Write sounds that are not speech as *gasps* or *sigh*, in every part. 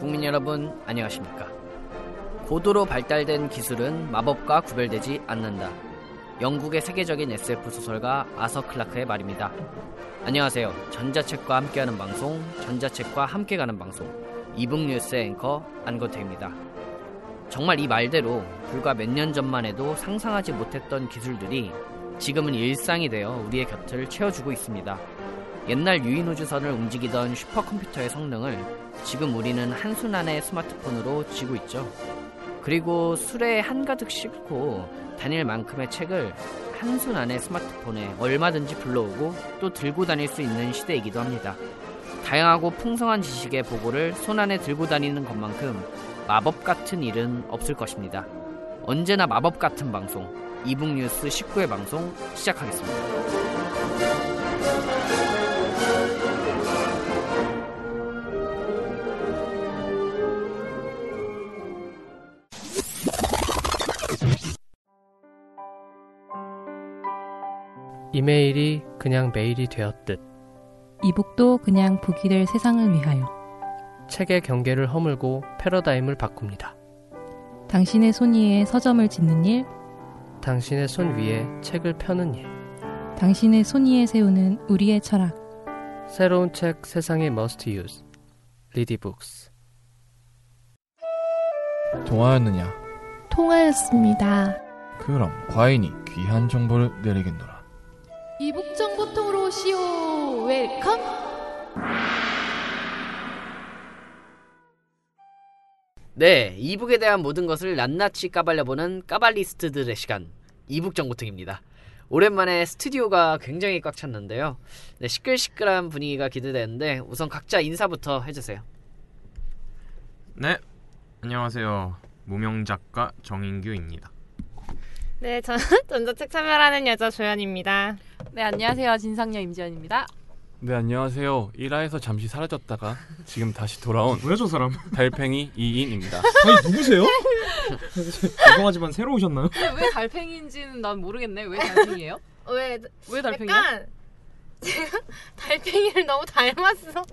국민 여러분 안녕하십니까? 고도로 발달된 기술은 마법과 구별되지 않는다. 영국의 세계적인 SF 소설가 아서 클라크의 말입니다. 안녕하세요. 전자책과 함께하는 방송 전자책과 함께 가는 방송 이북 뉴스의 앵커 안거태입니다. 정말 이 말대로 불과 몇 년 전만 해도 상상하지 못했던 기술들이 지금은 일상이 되어 우리의 곁을 채워주고 있습니다. 옛날 유인 우주선을 움직이던 슈퍼컴퓨터의 성능을 지금 우리는 한순간의 스마트폰으로 쥐고 있죠. 그리고 술에 한가득 싣고 다닐 만큼의 책을 한순간에 스마트폰에 얼마든지 불러오고 또 들고 다닐 수 있는 시대이기도 합니다. 다양하고 풍성한 지식의 보고를 손 안에 들고 다니는 것만큼 마법 같은 일은 없을 것입니다. 언제나 마법 같은 방송, 이북뉴스 19회 방송 시작하겠습니다. 이메일이 그냥 메일이 되었듯 이북도 그냥 북이 될 세상을 위하여 책의 경계를 허물고 패러다임을 바꿉니다. 당신의 손 위에 서점을 짓는 일, 당신의 손 위에 책을 펴는 일. 당신의 손 위에 세우는 우리의 철학. 새로운 책 세상의 must use. 리디북스. 통하였느냐? 통하였습니다. 그럼 과인이 귀한 정보를 내리겠노라. e-book 정보통으로 오시오. Welcome. 네, 이북에 대한 모든 것을 낱낱이 까발려보는 까발리스트들의 시간 이북 정보통입니다. 오랜만에 스튜디오가 굉장히 꽉 찼는데요. 네, 시끌시끌한 분위기가 기대되는데 우선 각자 인사부터 해주세요. 네, 안녕하세요. 무명 작가 정인규입니다. 네, 저는 *laughs* 전자책 차별하는 여자 조연입니다. 네, 안녕하세요. 진상녀 임지연입니다. 네 안녕하세요. 1화에서 잠시 사라졌다가 지금 다시 돌아온 왜저 사람? 달팽이 이인입니다. 아니 누구세요? *laughs* 죄송하지만 새로 오셨나요? 근데 왜 달팽이인지는 난 모르겠네. 왜 달팽이에요? 왜, 왜 달팽이야? 약간 제가 달팽이를 너무 닮았어.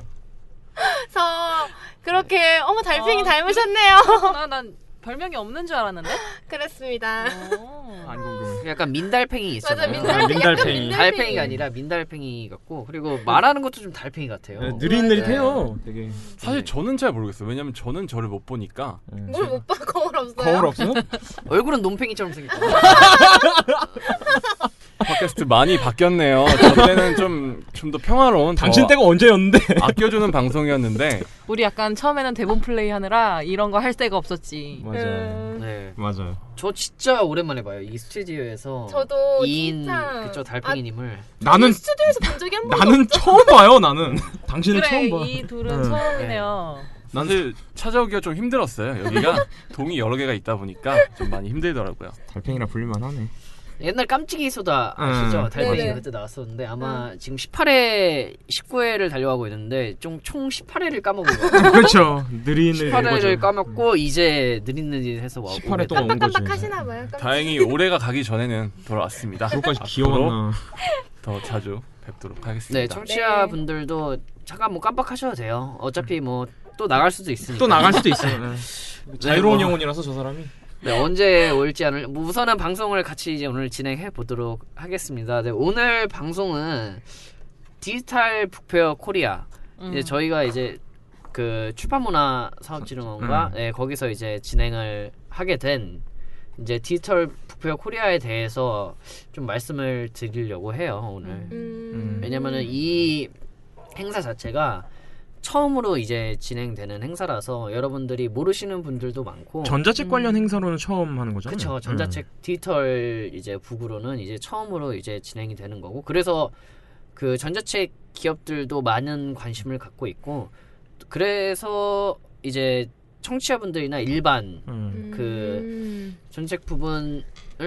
서 그렇게 어머 달팽이 아, 닮으셨네요. 그렇구나. 난 별명이 없는 줄 알았는데. *gasps* 그랬습니다. 어. 안 궁금. 약간 민달팽이 있잖아요. 맞아 민달팽이. 민달팽이. 약간 달팽이가 아니라 민달팽이 같고 그리고 말하는 것도 좀 달팽이 같아요. 네, 느릿느릿해요. 되게. 사실 저는 잘 모르겠어요. 왜냐면 저는 저를 못 보니까 뭘 못 봐? 거울 없어요? 거울 없어요? *laughs* 얼굴은 논팽이처럼 생겼다. *laughs* 팟캐스트 많이 바뀌었네요. 저 때는 좀 좀 더 평화로운 당신 더 때가 언제였는데? 아껴주는 방송이었는데 우리 약간 처음에는 대본 플레이 하느라 이런 거 할 데가 없었지. 맞아요. 네, 맞아요. 저 진짜 오랜만에 봐요. 이 스튜디오에서 저도 이인 진짜 그쵸 달팽이님을 나는 스튜디오에서 본 적이 한 번도 나는 처음 봐요. 나는 *laughs* 당신은 그래, 처음 봐. 이 둘은 응. 처음이네요. 사실 찾아오기가 좀 힘들었어요. 여기가 *laughs* 동이 여러 개가 있다 보니까 좀 많이 힘들더라고요. 달팽이라 불릴만 하네. 옛날 깜찍이 소다 아시죠? 음. 달팽이 네네. 그때 나왔었는데 아마 지금 18회 19회를 달려가고 있는데 좀 총 18회를 까먹은 거예요. *laughs* 그렇죠. 느릿느릿. 18회를 까먹고 이제 느릿느릿해서 와고 18회 동안. 깜빡깜빡 하시나 봐요. 다행히 올해가 가기 전에는 돌아왔습니다. 그것까지 기억나. 더 자주 뵙도록 하겠습니다. 네 청취자분들도 잠깐 뭐 깜빡하셔도 돼요. 어차피 뭐 또 나갈 수도 있으니까. 또 나갈 수도 있어요. *laughs* 네. 자유로운 영혼이라서 저 사람이. 네, 언제 올지 않을 뭐 우선은 방송을 같이 이제 오늘 진행해 보도록 하겠습니다. 네, 오늘 방송은 디지털 북페어 코리아 음. 이제 저희가 이제 그 출판문화 사업진흥원과 음. 네, 거기서 이제 진행을 하게 된 이제 디지털 북페어 코리아에 대해서 좀 말씀을 드리려고 해요 오늘. 음. 왜냐면은 이 행사 자체가 처음으로 이제 진행되는 행사라서 여러분들이 모르시는 분들도 많고. 전자책 관련 행사로는 처음 하는 거잖아요. 그쵸. 전자책 디지털 이제 북으로는 이제 처음으로 이제 진행이 되는 거고. 그래서 그 전자책 기업들도 많은 관심을 갖고 있고 그래서 이제 청취자분들이나 일반 음. 그 전책 부분을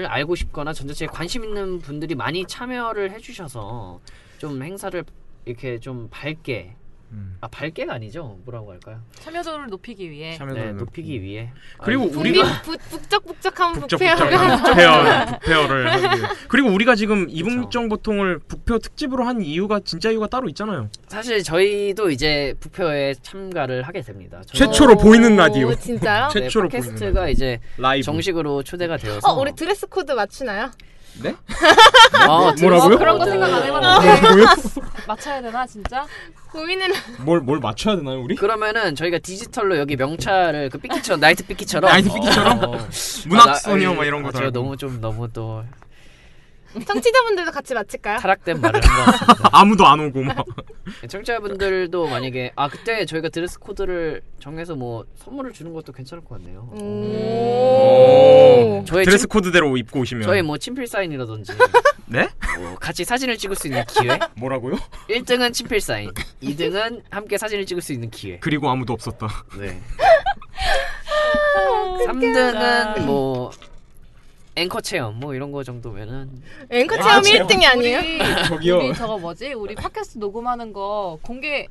알고 싶거나 전자책에 관심 있는 분들이 많이 참여를 해주셔서 좀 행사를 이렇게 좀 밝게 음. 아 밝게가 아니죠 뭐라고 할까요? 참여도를 높이기 위해 네, 높이기 위해 그리고 아, 우리가 북적북적한 북적북적한 북페어를 북페어 북페어를 하기 위해. 그리고 우리가 지금 이북정 보통을 북페어 특집으로 한 이유가 진짜 이유가 따로 있잖아요. 사실 저희도 이제 부표에 참가를 하게 됩니다. 최초로 보이는 라디오. 진짜요? *laughs* 네, 최초로 팟캐스트가 보이는 이제 라이브. 정식으로 초대가 되어서 어, 우리 드레스 코드 맞추나요? 네? *laughs* 아, 뭐라고요? 어, 그런 거 생각 안 아, 해봤는데 뭐요? *laughs* 맞춰야 되나 진짜? 고민을 *laughs* 뭘, 뭘 맞춰야 되나요, 우리? 그러면은 저희가 디지털로 여기 명찰을 그 삐끼처럼 나이트 삐끼처럼 나이트 삐끼처럼? 어, 어. 문학소녀 아, 나- 뭐 이런 거 아, 제가. 너무 좀 너무 또 청취자분들도 같이 맞힐까요? 타락된 말을 한것 같습니다. 아무도 안 오고 막. 청취자분들도 만약에 아 그때 저희가 드레스 코드를 정해서 뭐 선물을 주는 것도 괜찮을 것 같네요. 오. 저희 드레스 친- 코드대로 입고 오시면. 저희 뭐 친필 사인이라든지 *laughs* 네? 뭐 같이 사진을 찍을 수 있는 기회. 뭐라고요? 1등은 친필 사인, 2등은 함께 사진을 찍을 수 있는 기회. 그리고 아무도 없었다. 네. 3등은 뭐 앵커 체험 뭐 이런 거 정도면은 앵커 아, 체험이 1등이 아니에요? 우리, 저기요. 우리 저거 뭐지? 우리 팟캐스트 녹음하는 거 공개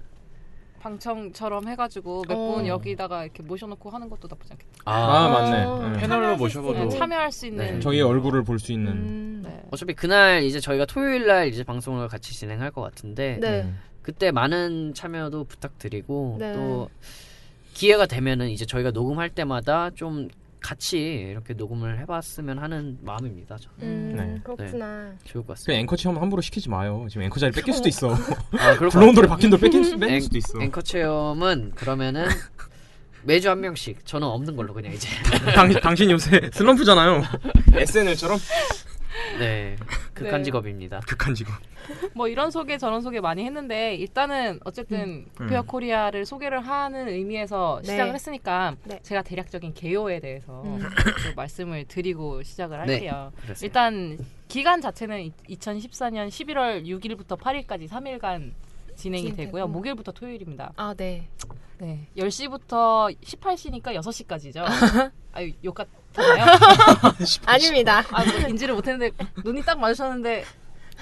방청처럼 해가지고 몇분 어. 여기다가 이렇게 모셔놓고 하는 것도 나쁘지 않겠다. 아, 맞네. 어. 네. 패널로 네, 모셔봐도 참여할 수 있는. 네. 저희 얼굴을 볼 수 있는. 음, 네. 어차피 그날 이제 저희가 토요일 날 이제 방송을 같이 진행할 것 같은데 네. 음. 그때 많은 참여도 부탁드리고 네. 또 기회가 되면은 이제 저희가 녹음할 때마다 좀 같이 이렇게 녹음을 해봤으면 하는 마음입니다. 저는. 음, 네. 그렇구나. 좋을 것 같습니다. 앵커 체험 함부로 시키지 마요. 지금 앵커 자리 뺏길 수도 있어. *laughs* 아, 굴러온 돌이 같아요. 박힌 돌 뺏길, 수- *laughs* 뺏길 앵- 수도 있어. 앵커 체험은 그러면은 매주 한 명씩 저는 없는 걸로 그냥 이제 *laughs* 당, 당신 요새 슬럼프잖아요. SNL처럼 네 극한 네. 직업입니다. 극한 직업. *laughs* 뭐 이런 소개 저런 소개 많이 했는데 일단은 어쨌든 북페어 음. 코리아를 소개를 하는 의미에서 네. 시작을 했으니까 네. 제가 대략적인 개요에 대해서 음. 좀 말씀을 드리고 시작을 네. 할게요. 그렇습니다. 일단 기간 자체는 2014년 11월 6일부터 8일까지 3일간 진행이. 되고요. 목요일부터 토요일입니다. 아, 네. 네. 10시부터 18시니까 6시까지죠. *laughs* 아유, 욕 같았나요? *laughs* 아닙니다. 아, 뭐 인지를 못했는데 눈이 딱 마주쳤는데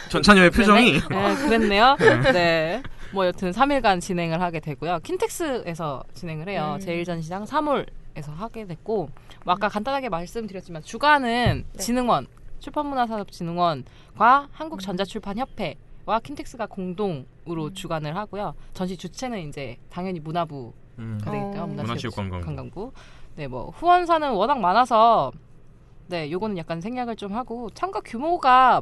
전찬여의 표정이. 네, 그랬네요. *laughs* 네. 뭐 여튼 3일간 진행을 하게 되고요. 킨텍스에서 진행을 해요. 음. 제일전시장 3홀에서 하게 됐고 뭐 아까 간단하게 말씀드렸지만 주간은 네. 진흥원 출판문화산업진흥원과 한국전자출판협회와 킨텍스가 공동으로 주관을 하고요. 전시 주체는 이제 당연히 문화부가 음. 되겠죠. 어. 문화체육관광부. 관광부. 네, 뭐 후원사는 워낙 많아서 네, 요거는 약간 생략을 좀 하고 참가 규모가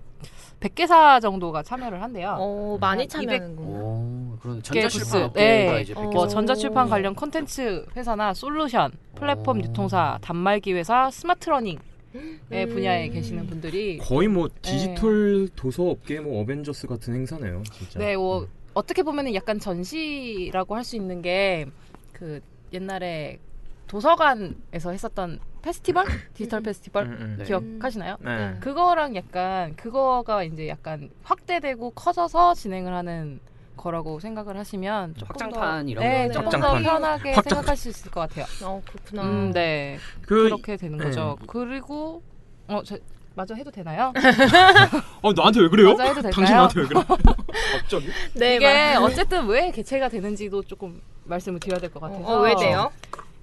100개사 정도가 참여를 한대요. 어, 많이 한 참여하는구나. 오, 그런 개 전자출판 네. 이제 뭐 전자출판 관련 콘텐츠 회사나 솔루션, 플랫폼 오. 유통사, 단말기 회사, 스마트러닝 의 음. 분야에 계시는 분들이 거의 뭐 디지털 도서 업계 뭐 어벤져스 같은 행사네요, 진짜. 네, 뭐 음. 어떻게 보면은 약간 전시라고 할 수 있는 게 그 옛날에 도서관에서 했었던 페스티벌, *laughs* 디지털 페스티벌 음, 음. 네. 기억하시나요? 네. 그거랑 약간 그거가 이제 약간 확대되고 커져서 진행을 하는 거라고 생각을 하시면 조금 확장판 더, 이런 네, 거. 조금 확장판. 더 편하게 확장- 생각할 수 있을 것 같아요. 어, 그렇구나. 음, 네, 그 그렇게 되는 네. 거죠. 그리고 어, 저 마저 해도 되나요? *laughs* 어 나한테 왜 그래요? 맞아, 해도 될까요? 당신 나한테 왜 그래? *laughs* 갑자기? 네, 이게 맞- 어쨌든 왜 개최가 되는지도 조금 말씀을 드려야 될 것 같아서. 어, 왜 돼요?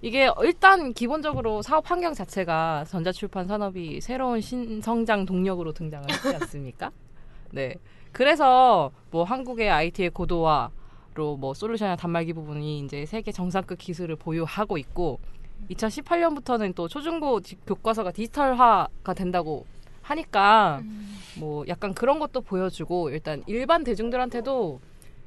이게 일단 기본적으로 사업 환경 자체가 전자출판 산업이 새로운 신성장 동력으로 등장을 했지 않습니까? *laughs* 네. 그래서 뭐 한국의 IT의 고도화로 뭐 솔루션이나 단말기 부분이 이제 세계 정상급 기술을 보유하고 있고 2018년부터는 또 초중고 디- 교과서가 디지털화가 된다고 하니까 뭐 약간 그런 것도 보여주고 일단 일반 대중들한테도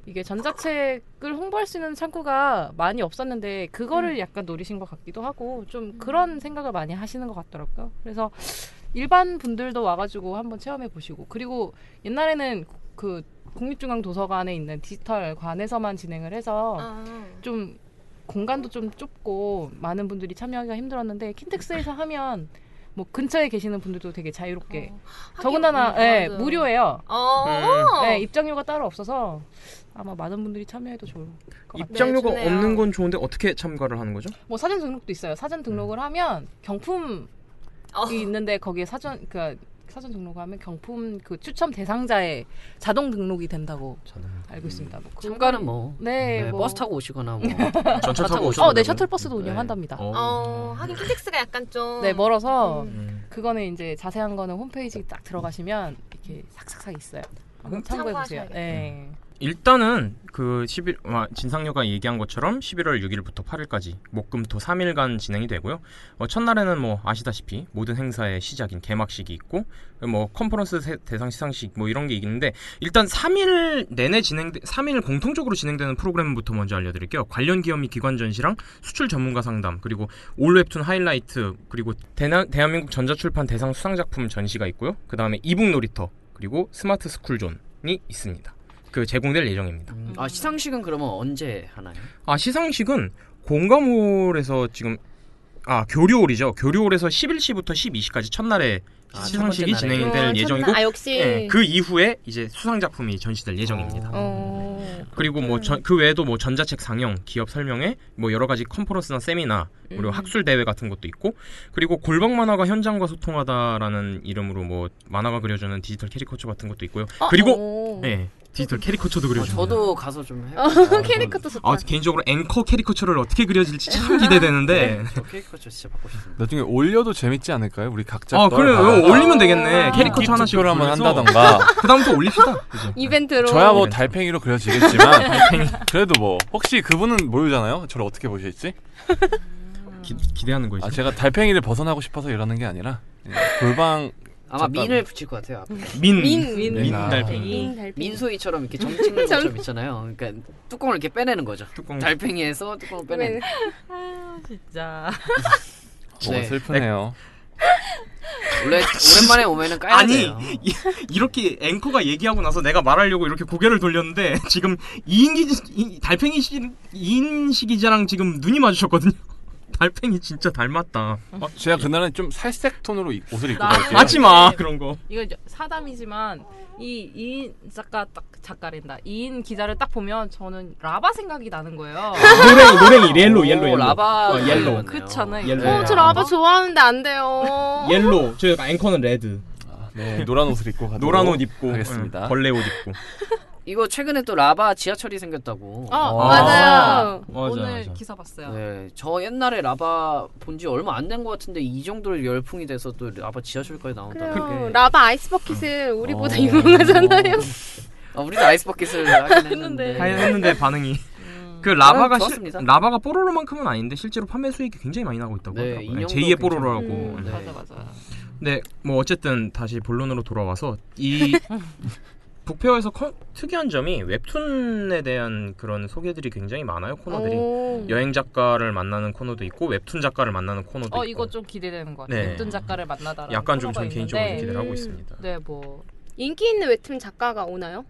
이게 전자책을 홍보할 수 있는 창구가 많이 없었는데 그거를 약간 노리신 것 같기도 하고 좀 그런 생각을 많이 하시는 것 같더라고요. 그래서 일반 분들도 와가지고 한번 체험해 보시고 그리고 옛날에는 그 국립중앙도서관에 있는 디지털관에서만 진행을 해서 아. 좀 공간도 좀 좁고 많은 분들이 참여하기가 힘들었는데 킨텍스에서 하면 뭐 근처에 계시는 분들도 되게 자유롭게 어, 더군다나 예, 맞아. 무료예요. 어. 네, 입장료가 따로 없어서 아마 많은 분들이 참여해도 좋을 것 같아요. 입장료가 네. 없는 건 좋은데 어떻게 참가를 하는 거죠? 뭐 사전 등록도 있어요. 사전 등록을 하면 경품이 어. 있는데 거기에 사전 그 사전 등록하면 경품 그 추첨 대상자에 자동 등록이 된다고 알고 있습니다. 뭐 그런 참가는 거- 뭐 네, 네, 뭐. 버스 타고 오시거나 뭐 전철 차 타고 오셔도 어, 네 되고요? 셔틀버스도 운영한답니다. 어. 어, 하긴 킨텍스가 약간 좀 네 멀어서 음. 그거는 이제 자세한 거는 홈페이지 딱 들어가시면 이렇게 삭삭삭 있어요. 한번 참고해 보세요. 참고하셔야겠다. 네. 일단은 그 11, 아, 진상녀가 얘기한 것처럼 11월 6일부터 8일까지 목금토 3일간 진행이 되고요. 어, 첫날에는 뭐 아시다시피 모든 행사의 시작인 개막식이 있고 뭐 컨퍼런스 세- 대상 시상식 뭐 이런 게 있는데 일단 3일 내내 진행 3일 공통적으로 진행되는 프로그램부터 먼저 알려드릴게요. 관련 기업 및 기관 전시랑 수출 전문가 상담 그리고 올 웹툰 하이라이트 그리고 대나, 대한민국 전자출판 대상 수상 작품 전시가 있고요. 그 다음에 e-book 놀이터 그리고 스마트 스쿨존이 있습니다. 그 제공될 예정입니다. 음, 아 시상식은 그러면 언제 하나요? 아 시상식은 공감홀에서 지금 아 교류홀이죠. 교류홀에서 11시부터 12시까지 첫날에 아, 첫 시상식이. 진행될 어, 예정이고 첫날- 아 역시 예, 그 이후에 이제 수상 작품이 전시될 예정입니다. 어. 그리고 뭐 그 외에도 뭐 전자책 상영, 기업 설명회, 뭐 여러 가지 컨퍼런스나 세미나, 그리고 음. 학술 대회 같은 것도 있고, 그리고 골방 만화가 현장과 소통하다라는 이름으로 뭐 만화가 그려주는 디지털 캐리커처 같은 것도 있고요. 어, 그리고 오. 예, 디지털 캐리커처도 어, 그려줍니다. 저도 가서 좀 해. 어, 캐리커처도 좋다. 아 개인적으로 앵커 캐리커처를 어떻게 그려질지 참 *laughs* 기대되는데. 저 캐리커처 진짜 받고 싶습니다. 나중에 올려도 재밌지 않을까요? 우리 각자 아또 그래요. 올리면 되겠네. 아. 캐리커처 하나씩 한번 한다던가. *laughs* 그 다음부터 올립시다. 그죠? 이벤트로 저야 뭐 달팽이로 그려지겠지만 *laughs* 그래도 뭐 혹시 그분은 모르잖아요. 저를 어떻게 보실지. 기, 기대하는 거죠. 아 제가 달팽이를 벗어나고 싶어서 이러는 게 아니라 예, 골방 아마 잠깐. 민을 붙일 것 같아요. 앞에. 민, 민, 민, 민 아. 달팽이. 민 달팽이. 민소희처럼 이렇게 점 찍는 *laughs* 것처럼 있잖아요. 그러니까 뚜껑을 이렇게 빼내는 거죠. 뚜껑. 달팽이에서 뚜껑을 빼내는. 아, 진짜. *laughs* 네. 슬프네요. 원래 오랜만에 오면은 까야 아니 돼요. 이, 이렇게 앵커가 얘기하고 나서 내가 말하려고 이렇게 고개를 돌렸는데 *laughs* 지금 이인기 이, 달팽이 씨 이인식 기자랑 지금 눈이 마주쳤거든요. 달팽이 진짜 닮았다. 어, 제가 그날은 좀 살색 톤으로 이- 옷을 입고 나- 갈게요. 하지 마 그런 거. 이거 사담이지만 이 이인 작가 딱 작가랜다. 이인 기자를 딱 보면 저는 라바 생각이 나는 거예요. *laughs* 노랭이 노랭이 옐로 오, 옐로 옐로. 라바 어, 옐로. 그렇잖아요. 옐로. 어, 저 라바 좋아하는데 안 돼요. *laughs* 옐로. 저 앵커는 레드. 아, 네 노란 옷을 입고 가도록 노란 옷 입고 하겠습니다. 응, 벌레 옷 입고. 이거 최근에 또 라바 지하철이 생겼다고. 어, 아. 맞아요. 맞아, 오늘 맞아. 기사 봤어요. 네, 저 옛날에 라바 본 지 얼마 안 된 것 같은데 이 정도로 열풍이 돼서 또 라바 지하철까지 나온다는 그래요. 게. 라바 아이스 버킷은 우리보다 어. 유명하잖아요. 아, 우리도 아이스 버킷을 하긴 *laughs* 했는데. 했는데. 하긴 했는데 반응이. 음. 그 라바가 실, 좋았습니다. 라바가 뽀로로만큼은 아닌데 실제로 판매 수익이 굉장히 많이 나고 있다고 네, 하더라고요. 인형도 제2의 괜찮아요. 뽀로로라고. 음. 네. 맞아 맞아. 네, 뭐 어쨌든 다시 본론으로 돌아와서 이 *laughs* 북페어에서 커- 특이한 점이 웹툰에 대한 그런 소개들이 굉장히 많아요 코너들이 오. 여행 작가를 만나는 코너도 있고 웹툰 작가를 만나는 코너도 어 있고 이거 좀 기대되는 것 같아요. 네. 웹툰 작가를 만나다라는 약간 좀전 개인적으로 기대를 하고 음. 있습니다. 네, 뭐. 인기 있는 웹툰 작가가 오나요?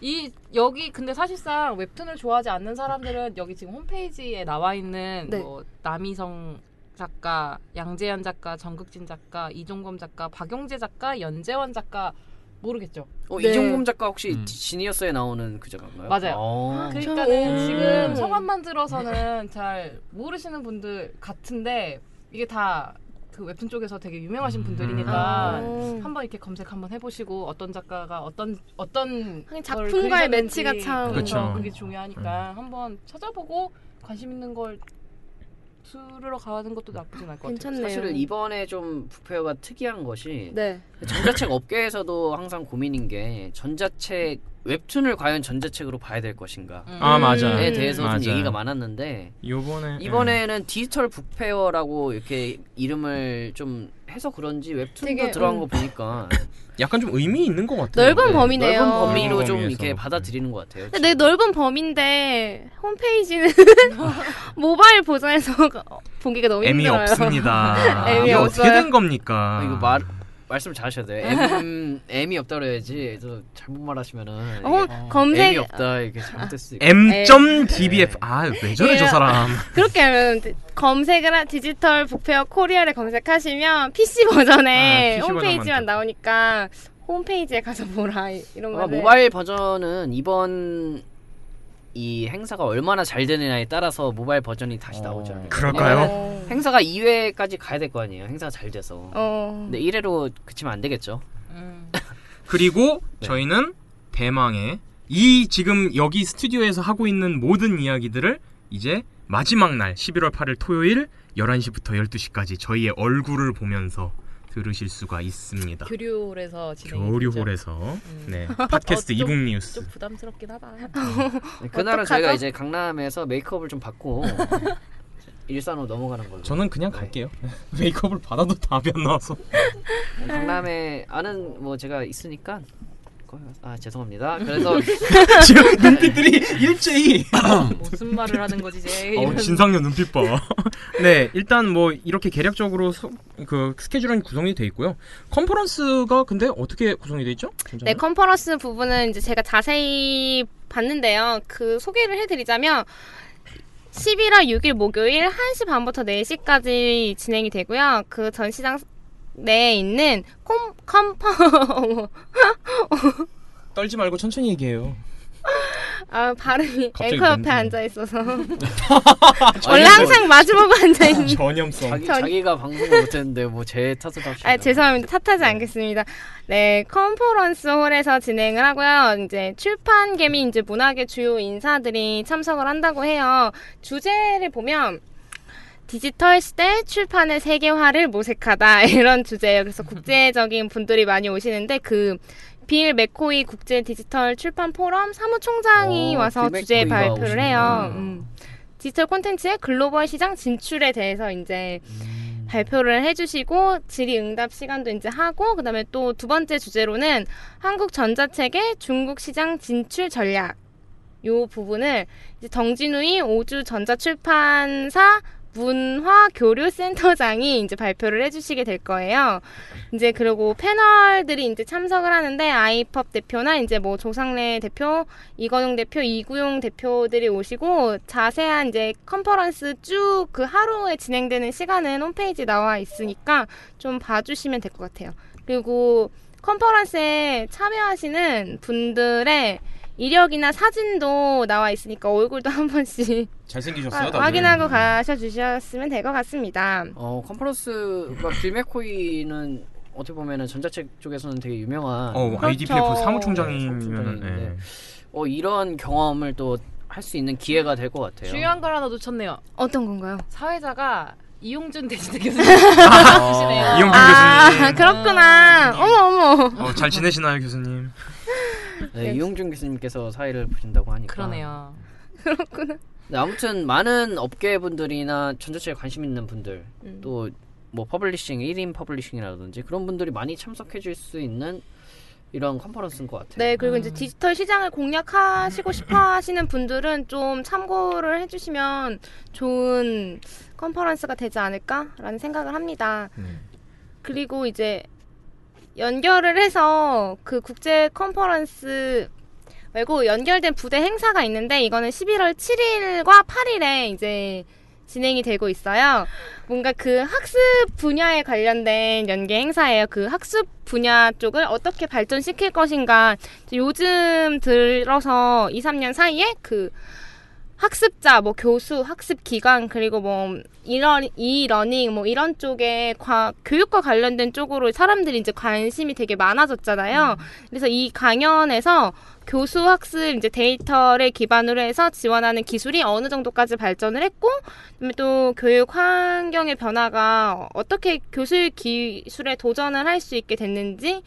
이 여기 근데 사실상 웹툰을 좋아하지 않는 사람들은 여기 지금 홈페이지에 나와 있는 네. 뭐 남희성 작가, 양재현 작가, 정극진 작가, 이종범 작가, 박용재 작가, 연재원 작가 모르겠죠. 어, 네. 이종범 작가 혹시 음. 지니어스에 나오는 그 작가인가요? 맞아요. 어. 그러니까는 음. 지금 성함만 *laughs* 들어서는 잘 모르시는 분들 같은데 이게 다 그 웹툰 쪽에서 되게 유명하신 음. 분들이니까 아. 한번 이렇게 검색 한번 해보시고 어떤 작가가 어떤 어떤 작품과의 매치가 참- 그렇죠. 그쵸. 그게 중요하니까 한번 찾아보고 관심 있는 걸 들으러 가는 것도 나쁘진 않을 것 같아요. 괜찮네요. 사실은 이번에 좀 북페어가 특이한 것이 네. 전자책 업계에서도 항상 고민인 게 전자책 웹툰을 과연 전자책으로 봐야 될 것인가에 음. 아 맞아. 음. 대해서 좀 맞아요. 얘기가 많았는데 요번에 이번에는 디지털 북페어라고 이렇게 이름을 좀 해서 그런지 웹툰도 되게, 들어간 음. 거 보니까 *laughs* 약간 좀 의미 있는 것 같아요. 넓은 네, 범위네요. 넓은 범위로 넓은 좀 범위에서. 이렇게 받아들이는 것 같아요. 근데 내 넓은 범인데 홈페이지는 *laughs* 모바일 버전에서 *laughs* 보기가 너무 애미 힘들어요. 없습니다. 애미 이게 어떻게. 된 겁니까? 아, 이거 말 말씀을 잘하셔야 돼요. *laughs* M M이 없다 그래야지. 저 잘못 말하시면은 어, 검색- M이 없다 이게 있고. M.dbf 아 왜 저래 저 예. 사람 *laughs* 그렇게 하면 검색을 한 디지털 북페어 코리아를 검색하시면 PC 버전의 아, PC 홈페이지만 나오니까 홈페이지에 가서 보라 이런 아마 거를 모바일 버전은 이번 이 행사가 얼마나 잘 되느냐에 따라서 모바일 버전이 다시 나오죠. 그럴까요? 왜냐면 행사가 2회까지 가야 될 거 아니에요. 행사가 잘 돼서. 어. 근데 1회로 그치면 안 되겠죠. 그리고 네. 저희는 대망의 이 지금 여기 스튜디오에서 하고 있는 모든 이야기들을 이제 마지막 날 11월 8일 토요일 11시부터 12시까지 저희의 얼굴을 보면서 들으실 수가 있습니다. 교류홀에서 진행. 교류홀에서 네 *laughs* 팟캐스트 이북 뉴스 좀 부담스럽긴 하다. 네, 그날은 저희가 이제 강남에서 메이크업을 좀 받고 *laughs* 일산으로 넘어가는 걸로. 저는 그냥 갈게요. *laughs* 메이크업을 받아도 답이 안 나와서. 강남에 아는 뭐 제가 있으니까 가서- 아 죄송합니다. 그래서 *laughs* 지금 *laughs* 눈빛들이 일제히 *laughs* 무슨 말을 하는 거지 이제. 어, 진상녀 눈빛 봐. 네, 일단 뭐 이렇게 개략적으로 소- 그 스케줄은 구성이 돼 있고요. 컨퍼런스가 근데 어떻게 구성이 돼 있죠? 네, 컨퍼런스 부분은 이제 제가 자세히 봤는데요. 그 소개를 해드리자면 11월 6일 목요일 1시 반부터 4시까지 진행이 되고요. 그 전시장 내에 있는 콤, 컴퍼 *laughs* 떨지 말고 천천히 얘기해요. 아 발음이 앵커 옆에. 앉아 있어서 *laughs* 원래 항상 마주보고 앉아 있는 *laughs* 전염성. 자기, 전- 자기가 방송을 못했는데 뭐 제 탓을 하시죠. 아, 죄송합니다. 탓하지 않겠습니다. 네, 컨퍼런스 홀에서 진행을 하고요. 이제 출판 개미 이제 문학의 주요 인사들이 참석을 한다고 해요. 주제를 보면 디지털 시대 출판의 세계화를 모색하다 *laughs* 이런 주제예요. 그래서 국제적인 분들이 많이 오시는데 그 빌 맥코이 국제 디지털 출판 포럼 사무총장이 오, 와서 빌 주제 발표를 오시는구나. 해요. 음. 디지털 콘텐츠의 글로벌 시장 진출에 대해서 이제 발표를 해주시고 질의응답 시간도 이제 하고 그다음에 또 두 번째 주제로는 한국 전자책의 중국 시장 진출 전략 요 부분을 이제 덩진우이 오주 전자출판사 문화교류센터장이 이제 발표를 해주시게 될 거예요. 이제 그리고 패널들이 이제 참석을 하는데 아이펍 대표나 이제 뭐 조상래 대표, 이건웅 대표, 이구용 대표들이 오시고 자세한 이제 컨퍼런스 쭉 그 하루에 진행되는 시간은 홈페이지 나와 있으니까 좀 봐주시면 될 것 같아요. 그리고 컨퍼런스에 참여하시는 분들의 이력이나 사진도 나와 있으니까 얼굴도 한 번씩 잘생기셨어요, 아. 확인하고 가셔 주셨으면 될 것 같습니다. 어 컨퍼런스가 빌메코이는 어떻게 보면은 전자책 쪽에서는 되게 유명한 어, IDPF 그렇죠. 사무총장이면은 사무총장인데 예. 어 이런 경험을 또 할 수 있는 기회가 될 것 같아요. 중요한 걸 하나 놓쳤네요. 어떤 건가요? 사회자가 이용준 대신에 교수님. *laughs* 아, 이용준 아, 교수님. 그렇구나. 어머 어머. 어, 잘 지내시나요, 교수님? 네, 이용준 교수님께서 사회를 보신다고 하니까. 그러네요. *laughs* 그렇구나. 네, 아무튼 많은 업계 분들이나 전자책에 관심 있는 분들 음. 또 뭐 publishing 1인 publishing이라든지 그런 분들이 많이 참석해 줄 수 있는 이런 컨퍼런스인 것 같아요. 네, 그리고 이제 디지털 시장을 공략하시고 싶어 하시는 분들은 좀 참고를 해주시면 좋은 컨퍼런스가 되지 않을까라는 생각을 합니다. 그리고 이제 연결을 해서 그 국제 컨퍼런스 말고 연결된 부대 행사가 있는데 이거는 11월 7일과 8일에 이제 진행이 되고 있어요. 뭔가 그 학습 분야에 관련된 연계 행사예요. 그 학습 분야 쪽을 어떻게 발전시킬 것인가. 요즘 들어서 2, 3년 사이에 그 학습자, 뭐 교수, 학습 기관 그리고 뭐 이런 이러닝 뭐 이런 쪽에 과, 교육과 관련된 쪽으로 사람들이 이제 관심이 되게 많아졌잖아요. 그래서 이 강연에서 교수 학습 이제 데이터를 기반으로 해서 지원하는 기술이 어느 정도까지 발전을 했고, 그다음에 또 교육 환경의 변화가 어떻게 교술 기술에 도전을 할 수 있게 됐는지에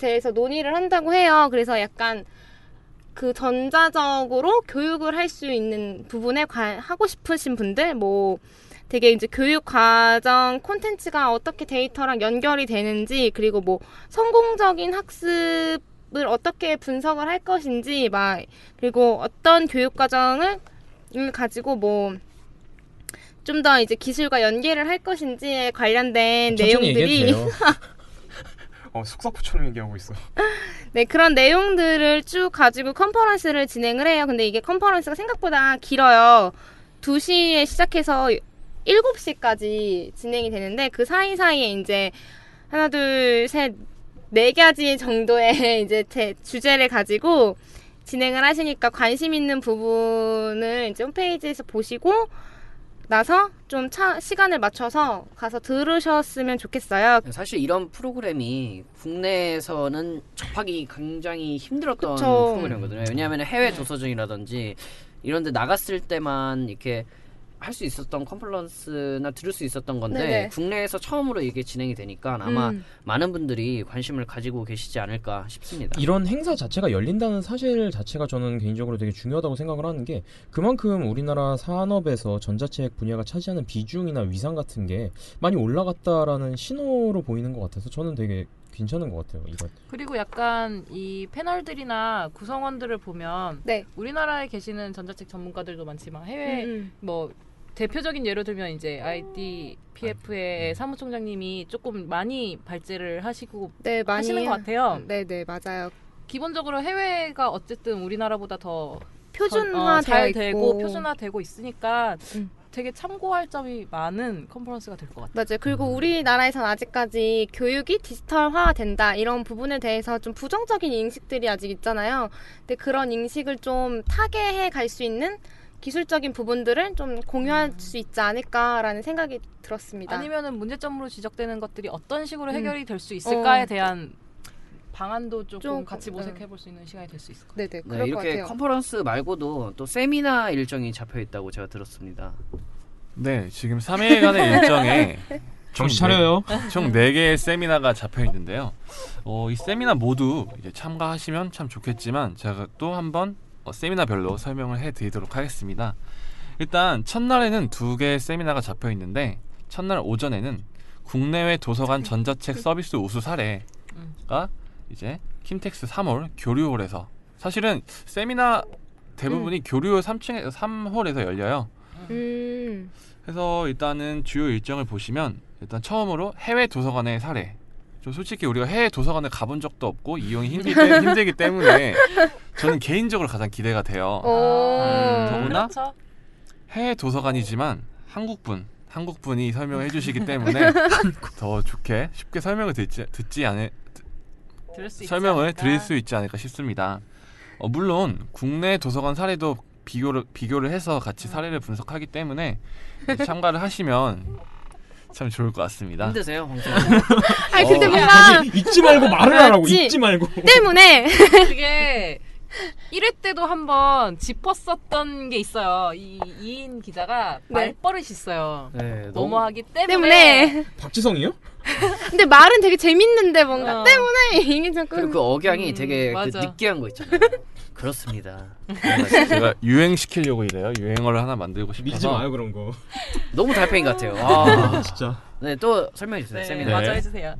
대해서 논의를 한다고 해요. 그래서 약간 그 전자적으로 교육을 할 수 있는 부분에 관, 하고 싶으신 분들, 뭐, 되게 이제 교육 과정 콘텐츠가 어떻게 데이터랑 연결이 되는지, 그리고 뭐, 성공적인 학습을 어떻게 분석을 할 것인지, 막, 그리고 어떤 교육 과정을 을 가지고 뭐, 좀 더 이제 기술과 연계를 할 것인지에 관련된 내용들이. *laughs* 어, 숙사포처럼 얘기하고 있어. *laughs* 네, 그런 내용들을 쭉 가지고 컨퍼런스를 진행을 해요. 근데 이게 컨퍼런스가 생각보다 길어요. 2시에 시작해서 7시까지 진행이 되는데 그 사이사이에 이제 하나, 둘, 셋, 네 가지 정도의 *laughs* 이제 제 주제를 가지고 진행을 하시니까 관심 있는 부분을 이제 홈페이지에서 보시고 나서 좀 차, 시간을 맞춰서 가서 들으셨으면 좋겠어요. 사실 이런 프로그램이 국내에서는 접하기 굉장히 힘들었던 그쵸. 프로그램이거든요. 왜냐하면 해외 도서전이라든지 이런 데 나갔을 때만 이렇게 할 수 있었던 컨퍼런스나 들을 수 있었던 건데 네네. 국내에서 처음으로 이게 진행이 되니까 아마 음. 많은 분들이 관심을 가지고 계시지 않을까 싶습니다. 이런 행사 자체가 열린다는 사실 자체가 저는 개인적으로 되게 중요하다고 생각을 하는 게 그만큼 우리나라 산업에서 전자책 분야가 차지하는 비중이나 위상 같은 게 많이 올라갔다라는 신호로 보이는 것 같아서 저는 되게 괜찮은 것 같아요. 이거. 그리고 약간 이 패널들이나 구성원들을 보면 네. 우리나라에 계시는 전자책 전문가들도 많지만 해외 음, 뭐 대표적인 예로 들면 이제 IDPF의 사무총장님이 조금 많이 발제를 하시고 네, 많이 하시는 것 같아요. 네, 네, 맞아요. 기본적으로 해외가 어쨌든 우리나라보다 더 표준화 어, 잘 되어 되고 있고. 표준화되고 있으니까 음. 되게 참고할 점이 많은 컨퍼런스가 될 것 같아요. 맞아요. 그리고 우리나라에선 아직까지 교육이 디지털화 된다 이런 부분에 대해서 좀 부정적인 인식들이 아직 있잖아요. 근데 그런 인식을 좀 타개해 갈 수 있는 기술적인 부분들을 좀 공유할 수 있지 않을까라는 생각이 들었습니다. 아니면은 문제점으로 지적되는 것들이 어떤 식으로 음. 해결이 될수 있을까에 어. 대한 방안도 조금 좀, 같이 네. 모색해 볼 수 있는 시간이 될 수 있을 것 네네 네, 그럴 것 이렇게 같아요. 컨퍼런스 말고도 또 세미나 일정이 잡혀 있다고 제가 들었습니다. 네, 지금 3일간의 일정에 *laughs* 정신 총 네- 차려요. 총 4개의 세미나가 잡혀 있는데요. 어, 이 세미나 모두 이제 참가하시면 참 좋겠지만 제가 또 한번 어, 세미나별로 설명을 해 드리도록 하겠습니다. 일단 첫날에는 두 개의 세미나가 잡혀 있는데 첫날 오전에는 국내외 도서관 전자책 서비스 우수 사례가 이제 킨텍스 3홀 교류홀에서 사실은 세미나 대부분이 교류홀 3층에 3홀에서 열려요. 음, 그래서 일단은 주요 일정을 보시면 일단 처음으로 해외 도서관의 사례. 좀 솔직히 우리가 해외 도서관을 가본 적도 없고 이용이 힘들 때, 힘들기 때문에 저는 개인적으로 가장 기대가 돼요. 오, 음, 더구나 그렇죠. 해외 도서관이지만 한국분 한국분이 설명해 주시기 때문에 더 좋게 쉽게 설명을 듣지, 듣지 않을 설명을 않을까. 드릴 수 있지 않을까 싶습니다. 어, 물론 국내 도서관 사례도 비교를 비교를 해서 같이 사례를 분석하기 때문에 참가를 하시면 참 좋을 것 같습니다. 힘드세요, 황정? *laughs* 아니 근데 어. 뭔가 잊지 말고 말을 하라고 그렇지. 잊지 말고. 때문에 *laughs* 그게 1회 때도 한번 짚었었던 게 있어요. 이 이인 기자가 네. 말버릇이 있어요. 네, 너무하기 때문에, 때문에 박지성이요? 근데 말은 되게 재밌는데 뭔가 어. 때문에 *laughs* 이게 그리고 그 억양이 음, 되게 그 맞아. 느끼한 거 있잖아요. 그렇습니다. *laughs* 제가 유행시키려고 이래요. 유행어를 하나 만들고 믿지 싶어서 마요 그런 거. 너무 달팽이 같아요. 아, *laughs* 진짜. 네, 또 설명해 주세요. 네, 세미나. 맞아 네. 해주세요.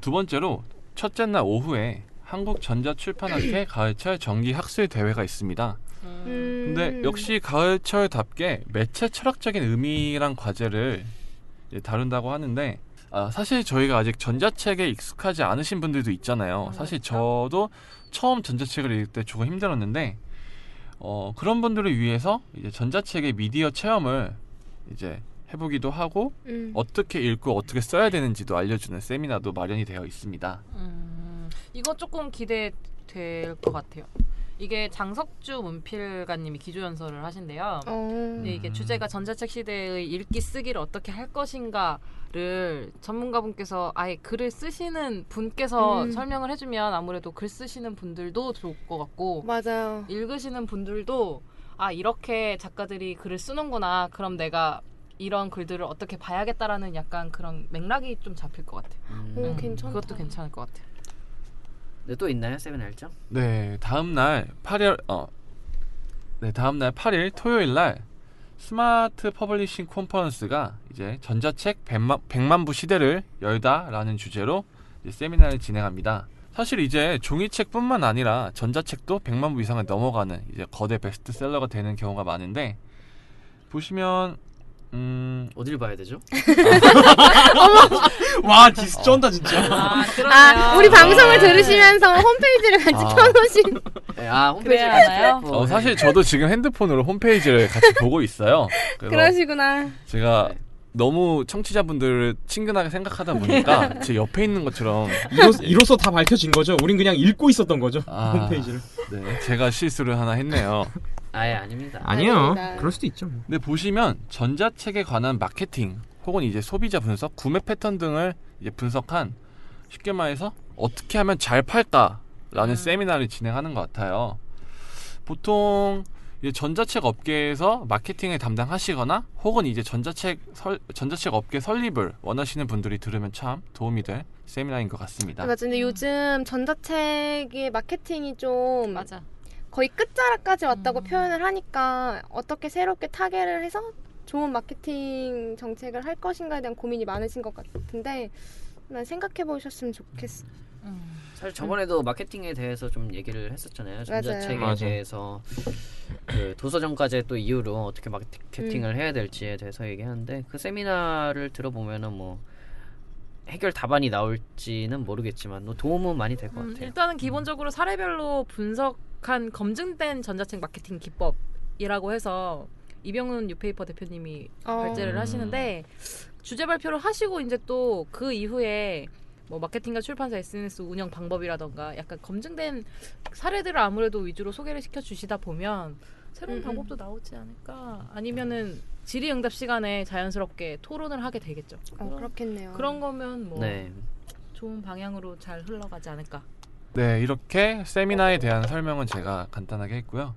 두 번째로 첫째 날 오후에 한국전자출판학회 *clears throat* 가을철 정기 학술 대회가 있습니다. 음. 근데 역시 가을철답게 매체 철학적인 의미란 과제를 이제 다룬다고 하는데 아, 사실 저희가 아직 전자책에 익숙하지 않으신 분들도 있잖아요. 음, 사실 그렇죠. 저도 처음 전자책을 읽을 때 조금 힘들었는데 어, 그런 분들을 위해서 이제 전자책의 미디어 체험을 이제 해보기도 하고 음. 어떻게 읽고 어떻게 써야 되는지도 알려주는 세미나도 마련이 되어 있습니다. 음, 이거 조금 기대될 것 같아요. 이게 장석주 문필가님이 기조연설을 하신대요. 어. 이게 주제가 전자책 시대의 읽기 쓰기를 어떻게 할 것인가를 전문가분께서 아예 글을 쓰시는 분께서 음. 설명을 해주면 아무래도 글 쓰시는 분들도 좋을 것 같고 맞아요. 읽으시는 분들도 아 이렇게 작가들이 글을 쓰는구나 그럼 내가 이런 글들을 어떻게 봐야겠다라는 약간 그런 맥락이 좀 잡힐 것 같아요. 음. 오, 음, 괜찮다. 그것도 괜찮을 것 같아요. 네, 또 있나요? 세미나 일정? 네, 다음 날 8일 어. 네, 다음 날 8일 토요일 날 스마트 publishing 컨퍼런스가 이제 전자책 100만, 100만 부 시대를 열다라는 주제로 세미나를 진행합니다. 사실 이제 종이책뿐만 아니라 전자책도 100만 부 이상을 넘어가는 이제 거대 베스트셀러가 되는 경우가 많은데 보시면 음, 어딜 봐야 되죠? *laughs* 와 디스 쩐다 진짜. 아. 아, 우리 방송을 들으시면서 홈페이지를 같이 아. 펴놓으신. *laughs* 네, 아 홈페이지 그래야 하나요? 어, 사실 저도 지금 핸드폰으로 홈페이지를 같이 보고 있어요. 그래서 그러시구나. 제가 네. 너무 청취자분들을 친근하게 생각하다 보니까 *laughs* 제 옆에 있는 것처럼 이로써, 이로써 다 밝혀진 거죠. 우린 그냥 읽고 있었던 거죠. 아. 홈페이지를. 네, 제가 실수를 하나 했네요. 아예 아닙니다. 아니요. 아닙니다. 그럴 수도 있죠. 뭐. 근데 보시면 전자책에 관한 마케팅 혹은 이제 소비자 분석, 구매 패턴 등을 이제 분석한 쉽게 말해서 어떻게 하면 잘 팔까라는 세미나를 진행하는 것 같아요. 보통 이제 전자책 업계에서 마케팅을 담당하시거나 혹은 이제 전자책 설, 전자책 업계 설립을 원하시는 분들이 들으면 참 도움이 될 세미나인 것 같습니다. 맞아. 근데 요즘 전자책의 마케팅이 좀 맞아. 거의 끝자락까지 왔다고 음. 표현을 하니까 어떻게 새롭게 타겟을 해서 좋은 마케팅 정책을 할 것인가에 대한 고민이 많으신 것 같은데 난 생각해 보셨으면 좋겠어. 음. 사실 저번에도 마케팅에 대해서 좀 얘기를 했었잖아요. 전자책에 맞아요. 대해서 그 도서정가제 또 이후로 어떻게 마케팅을 음. 해야 될지에 대해서 얘기하는데 그 세미나를 들어보면은 뭐 해결 답안이 나올지는 모르겠지만 뭐 도움은 많이 될것 음, 같아요. 일단은 기본적으로 사례별로 분석 한 검증된 전자책 마케팅 기법이라고 해서 이병훈 뉴페이퍼 대표님이 어. 발제를 하시는데 주제 발표를 하시고 이제 또 그 이후에 뭐 마케팅과 출판사 SNS 운영 방법이라던가 약간 검증된 사례들을 아무래도 위주로 소개를 시켜 주시다 보면 새로운 음, 음. 방법도 나오지 않을까 아니면은 질의응답 시간에 자연스럽게 토론을 하게 되겠죠. 어, 그런, 그렇겠네요. 그런 거면 뭐 네. 좋은 방향으로 잘 흘러가지 않을까. 네, 이렇게 세미나에 대한 설명은 제가 간단하게 했고요.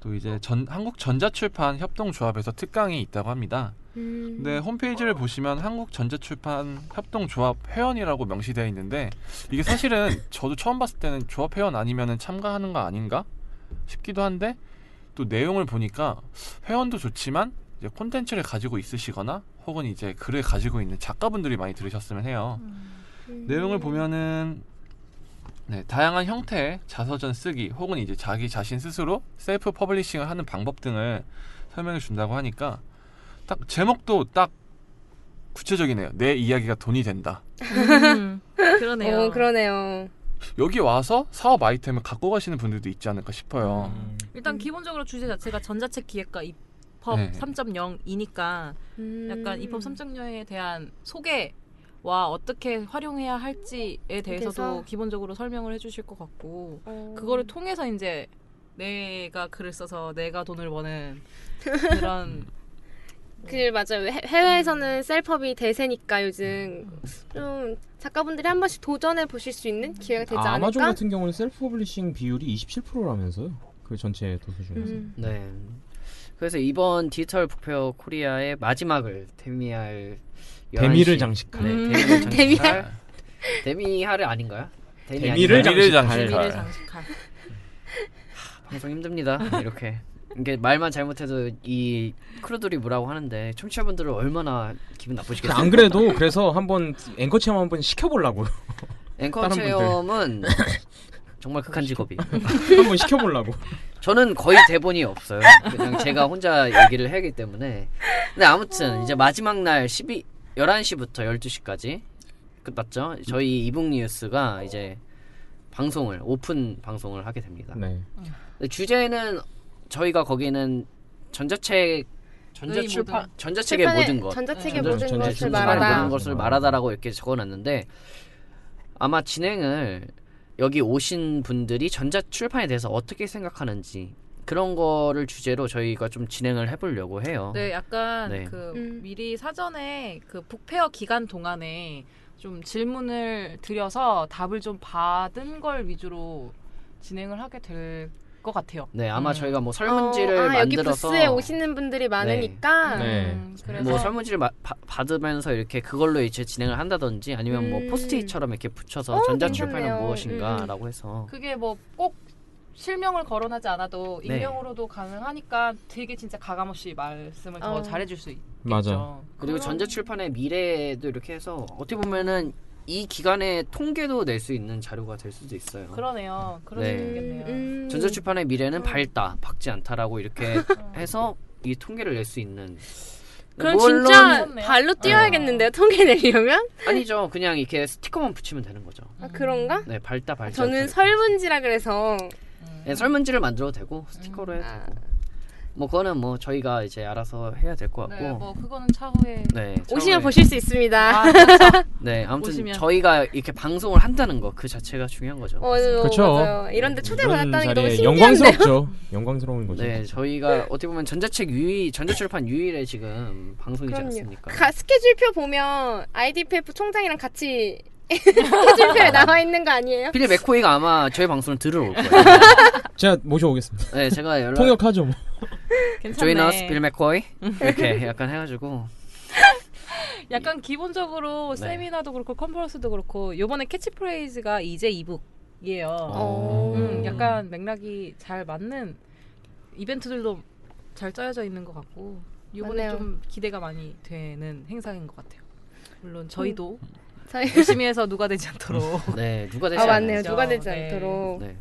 또 이제 전, 한국 전자출판 협동조합에서 특강이 있다고 합니다. 음. 근데 홈페이지를 보시면 한국 전자출판 협동조합 회원이라고 명시되어 있는데 이게 사실은 저도 처음 봤을 때는 조합 회원 아니면은 참가하는 거 아닌가 싶기도 한데 또 내용을 보니까 회원도 좋지만 이제 콘텐츠를 가지고 있으시거나 혹은 이제 글을 가지고 있는 작가분들이 많이 들으셨으면 해요. 음. 내용을 보면은 네, 다양한 형태의 자서전 쓰기 혹은 이제 자기 자신 스스로 self publishing을 하는 방법 등을 설명해 준다고 하니까 딱 제목도 딱 구체적이네요. 내 이야기가 돈이 된다. 음, 그러네요. 어, 그러네요. 여기 와서 사업 아이템을 갖고 가시는 분들도 있지 않을까 싶어요. 음. 일단 기본적으로 주제 자체가 전자책 기획과 EPUB 네. 3.0이니까 음. 약간 EPUB 3.0에 대한 소개 와 어떻게 활용해야 할지에 대해서도 그래서? 기본적으로 설명을 해주실 것 같고 어. 그거를 통해서 이제 내가 글을 써서 내가 돈을 버는 그런 *laughs* 그 맞아요. 해- 해외에서는 self-pub이 대세니까 요즘 좀 작가분들이 한 번씩 도전해 보실 수 있는 기회가 되지 아, 아마존 않을까? 같은 경우는 self publishing 비율이 27%라면서요. 그 전체 도서 중에서. 음. 네. 그래서 이번 디지털 북페어 코리아의 마지막을 대미할 대미를 11시 장식할. 네, 음. 대미를? 장식할 *laughs* 대미할을 아닌가요? 대미 대미를 아닌가요? 대미를 장식할. 장식할. 재미를 장식할 방송 힘듭니다. *laughs* 이렇게 이게 말만 잘못해도 이 crew들이 뭐라고 하는데 청취자분들은 얼마나 기분 나쁘시겠어요. 안 그래도 그래서 한번 앵커 체험 한번 시켜보려고 *laughs* 앵커. 체험은 정말 극한 직업이. 한번 시켜보려고. 저는 거의 대본이 없어요. 그냥 제가 혼자 얘기를 하기 때문에. 근데 아무튼 이제 마지막 날 12, 11시부터 12시까지 끝났죠. 저희 이북 뉴스가 이제 방송을 오픈 방송을 하게 됩니다. 네. 주제는 저희가 거기는 전자책 전자출판 모든. 전자책의 모든 것 전자책의 전자- 모든 전자- 것을 말하다. 모든 것을 말하다라고 이렇게 적어놨는데 아마 진행을 여기 오신 분들이 전자출판에 대해서 어떻게 생각하는지 그런 거를 주제로 저희가 좀 진행을 해보려고 해요. 네, 약간 네. 그 음. 미리 사전에 그 북페어 기간 동안에 좀 질문을 드려서 답을 좀 받은 걸 위주로 진행을 하게 될 것 같아요. 네, 아마 음. 저희가 뭐 설문지를 어, 아, 여기 만들어서 부스에 오시는 분들이 많으니까 네. 음, 그래서 뭐 설문지를 마- 바- 받으면서 이렇게 그걸로 이제 진행을 한다든지 아니면 뭐 음. 포스트잇처럼 이렇게 붙여서 어, 전자출판은. 무엇인가라고 해서 그게 뭐 꼭 실명을 거론하지 않아도 네. 익명으로도 가능하니까 되게 진짜 가감없이 말씀을 더 어. 잘해줄 수 있겠죠. 맞아. 그리고 그런- 전자출판의 미래도 이렇게 해서 어떻게 보면은 이 기간에 통계도 낼 수 있는 자료가 될 수도 있어요. 그러네요. 그럴 네. 수 있겠네요. 음. 전자출판의 미래는 음. 밝다, 밝지 않다라고 이렇게 *laughs* 해서 이 통계를 낼 수 있는. 그럼 진짜 발로 뛰어야겠는데요, 통계 내려면? 아니죠. 그냥 이렇게 스티커만 붙이면 되는 거죠. 아, 그런가? 네, 발다 발자. 저는 설문지라 그래서 네, 설문지를 만들어도 되고 스티커로 해도 아. 되고. 뭐 그거는 뭐 저희가 이제 알아서 해야 될 것 같고. 네, 뭐 그거는 차후에 네. 오시면 처음에- 보실 수 있습니다. 아, *laughs* 그렇죠. 네, 아무튼 오시면. 저희가 이렇게 방송을 한다는 거 그 자체가 중요한 거죠. 어. 맞아요. 이런데 초대 이런 받았다는 게 너무 신기한데요. 영광스럽죠. 영광스러운 거죠. 네, 저희가 어떻게 보면 전자책 유일, 전자출판 유일의 지금 방송이지 그럼요. 않습니까? 가, 스케줄표 보면 IDPF 총장이랑 같이 스케줄표에 나와 있는 거 아니에요? 필립 맥코이가 아마 저희 방송을 들으러 올 거예요. *laughs* 제가 모셔오겠습니다. 네, 제가 연락 통역하죠. 뭐. 괜찮네. 어스 빌 맥코이 이렇게 약간 해가지고 약간 기본적으로 네. 세미나도 그렇고 컨퍼런스도 그렇고 요번에 캐치프레이즈가 이제 e-book이에요. 어. 음, 약간 맥락이 잘 맞는 이벤트들도 잘 짜여져 있는 것 같고 요번에 맞네요. 좀 기대가 많이 되는 행사인 것 같아요. 물론 저희도 저희 열심히 해서 누가 되지 않도록 *laughs* 네 누가 되지 아 않아요. 맞네요. 누가 되지 네. 않도록. 네.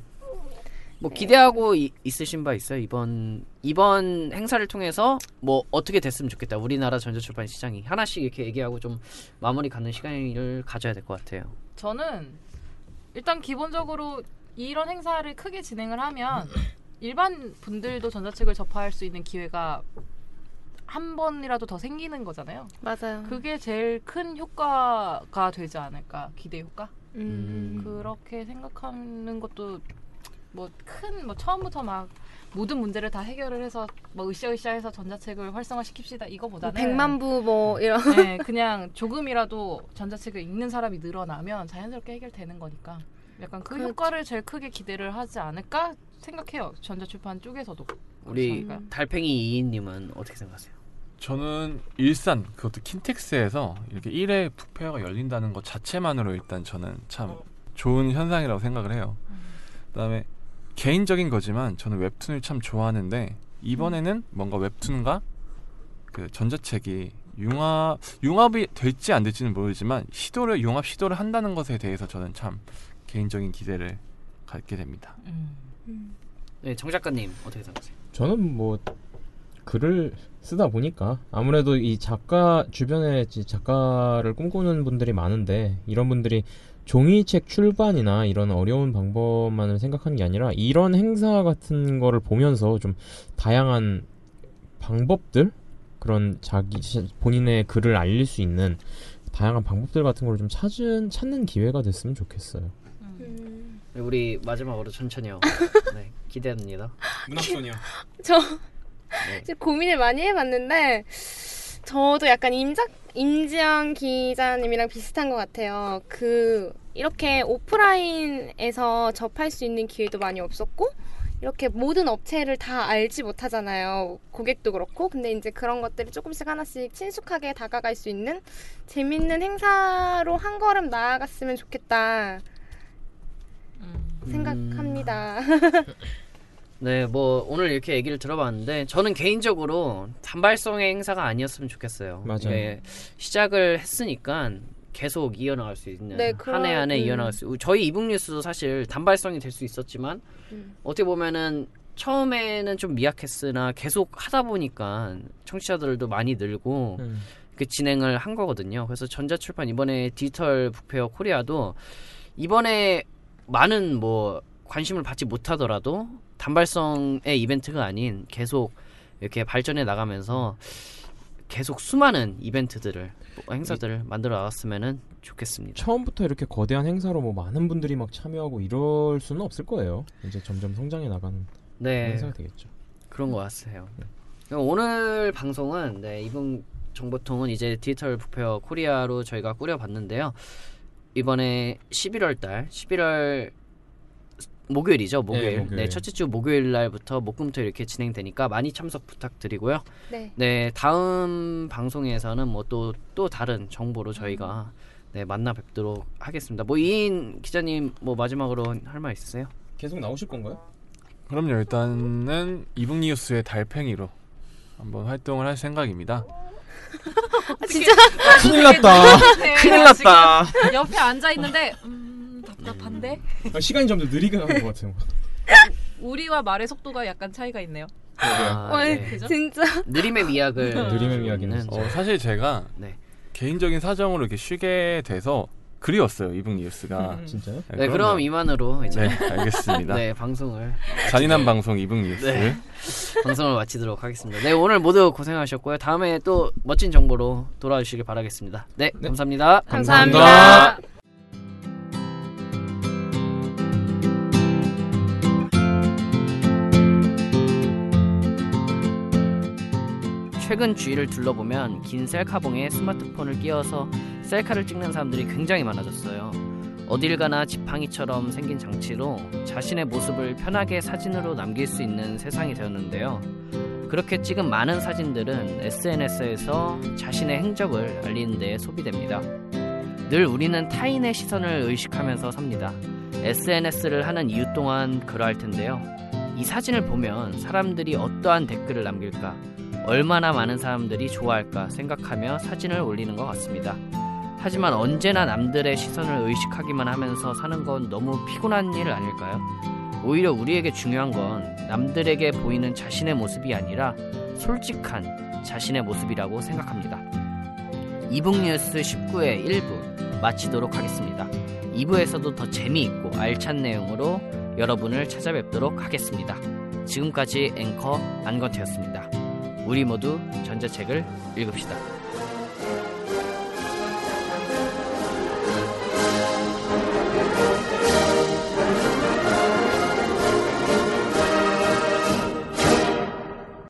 뭐 기대하고 이- 있으신 바 있어요? 이번 이번 행사를 통해서 뭐 어떻게 됐으면 좋겠다. 우리나라 전자출판 시장이 하나씩 이렇게 얘기하고 좀 마무리 갖는 시간을 가져야 될 것 같아요. 저는 일단 기본적으로 이런 행사를 크게 진행을 하면 일반 분들도 전자책을 접할 수 있는 기회가 한 번이라도 더 생기는 거잖아요. 맞아요. 그게 제일 큰 효과가 되지 않을까 기대 효과 음. 그렇게 생각하는 것도 뭐큰뭐 처음부터 막 모든 문제를 다 해결을 해서 뭐 으쌰으쌰해서 전자책을 활성화시킵시다 이거보다는 백만 부 뭐 이런. *laughs* 네, 그냥 조금이라도 전자책을 읽는 사람이 늘어나면 자연스럽게 해결되는 거니까 약간 그 그렇죠. 효과를 제일 크게 기대를 하지 않을까 생각해요 전자출판 쪽에서도 우리? 달팽이 이인님은 어떻게 생각하세요? 저는 일산 그것도 킨텍스에서 이렇게 1회 북페어가 열린다는 것 자체만으로 일단 저는 참 좋은 현상이라고 생각을 해요. 그다음에 개인적인 거지만 저는 웹툰을 참 좋아하는데 이번에는 뭔가 웹툰과 그 전자책이 융합 융합이 될지 안 될지는 모르지만 시도를 융합 시도를 한다는 것에 대해서 저는 참 개인적인 기대를 갖게 됩니다. 음. 네, 정 작가님 어떻게 생각하세요? 저는 뭐 글을 쓰다 보니까 아무래도 이 작가 주변에 이 작가를 꿈꾸는 분들이 많은데 이런 분들이 종이책 출판이나 이런 어려운 방법만을 생각하는 게 아니라 이런 행사 같은 거를 보면서 좀 다양한 방법들 그런 자기 자- 본인의 글을 알릴 수 있는 다양한 방법들 같은 걸 좀 찾은 찾는 기회가 됐으면 좋겠어요. 음. 네, 우리 마지막으로 천천히요. *laughs* 네, 기대합니다. 문학소녀. 저 고민을 많이 해봤는데 저도 약간 임작 임지영 기자님이랑 비슷한 것 같아요. 그 이렇게 오프라인에서 접할 수 있는 기회도 많이 없었고 이렇게 모든 업체를 다 알지 못하잖아요. 고객도 그렇고. 근데 이제 그런 것들이 조금씩 하나씩 친숙하게 다가갈 수 있는 재밌는 행사로 한 걸음 나아갔으면 좋겠다 음. 생각합니다. *laughs* 네, 뭐 오늘 이렇게 얘기를 들어봤는데 저는 개인적으로 단발성의 행사가 아니었으면 좋겠어요. 맞아요. 이게 시작을 했으니까 계속 이어나갈 수 있는 네, 한해한해 그런- 음. 이어나갈 수. 저희 이북 뉴스도 사실 단발성이 될 수 있었지만 음. 어떻게 보면은 처음에는 좀 미약했으나 계속 하다 보니까 청취자들도 많이 늘고 음. 그 진행을 한 거거든요. 그래서 전자출판 이번에 디지털 북페어 코리아도 이번에 많은 뭐 관심을 받지 못하더라도 단발성의 이벤트가 아닌 계속 이렇게 발전해 나가면서 계속 수많은 이벤트들을 뭐 행사들을 만들어 나갔으면 좋겠습니다. 처음부터 이렇게 거대한 행사로 뭐 많은 분들이 막 참여하고 이럴 수는 없을 거예요. 이제 점점 성장해 나가는 네, 행사가 되겠죠. 그런 것 같아요. 그럼 오늘 방송은 네, 이분 정보통은 이제 디지털 북페어 코리아로 저희가 꾸려봤는데요. 이번에 11월 달, 11월 목요일이죠, 목요일. 네, 네, 목요일. 첫째 주 목요일 날부터 목금토 이렇게 진행되니까 많이 참석 부탁드리고요. 네. 네, 다음 방송에서는 뭐또또 다른 정보로 저희가 네, 만나 뵙도록 하겠습니다. 뭐 이인 기자님 뭐 마지막으로 할 말 있으세요? 계속 나오실 건가요? 그럼요. 일단은 이북 뉴스의 달팽이로 한번 활동을 할 생각입니다. 진짜 큰일 났다. 큰일 났다. 옆에 앉아 있는데 음, 답답한데 아, 시간이 점점 느리게 가는 것 같아요. *laughs* 우리와 말의 속도가 약간 차이가 있네요. 아, 와, 네. 진짜 느림의 미학을 느림의 미학이는 는 어, 사실 제가 네. 개인적인 사정으로 이렇게 쉬게 돼서 그리웠어요 이북 뉴스가. 진짜요? 네, 그럼 이만으로 이제 네, 알겠습니다. *laughs* 네, 방송을 잔인한 방송 이북 뉴스. 네. *laughs* 방송을 마치도록 하겠습니다. 네, 오늘 모두 고생하셨고요. 다음에 또 멋진 정보로 돌아와 주시길 바라겠습니다. 네, 감사합니다. 감사합니다. 최근 주위를 둘러보면 긴 셀카봉에 스마트폰을 끼워서 셀카를 찍는 사람들이 굉장히 많아졌어요. 어딜 가나 지팡이처럼 생긴 장치로 자신의 모습을 편하게 사진으로 남길 수 있는 세상이 되었는데요. 그렇게 찍은 많은 사진들은 SNS에서 자신의 행적을 알리는 데 소비됩니다. 늘 우리는 타인의 시선을 의식하면서 삽니다. SNS를 하는 이유 또한 그러할 텐데요. 이 사진을 보면 사람들이 어떠한 댓글을 남길까, 얼마나 많은 사람들이 좋아할까 생각하며 사진을 올리는 것 같습니다. 하지만 언제나 남들의 시선을 의식하기만 하면서 사는 건 너무 피곤한 일 아닐까요? 오히려 우리에게 중요한 건 남들에게 보이는 자신의 모습이 아니라 솔직한 자신의 모습이라고 생각합니다. 이북뉴스 19회 1부 마치도록 하겠습니다. 2부에서도 더 재미있고 알찬 내용으로 여러분을 찾아뵙도록 하겠습니다. 지금까지 앵커 안건태였습니다. 우리 모두 전자책을 읽읍시다.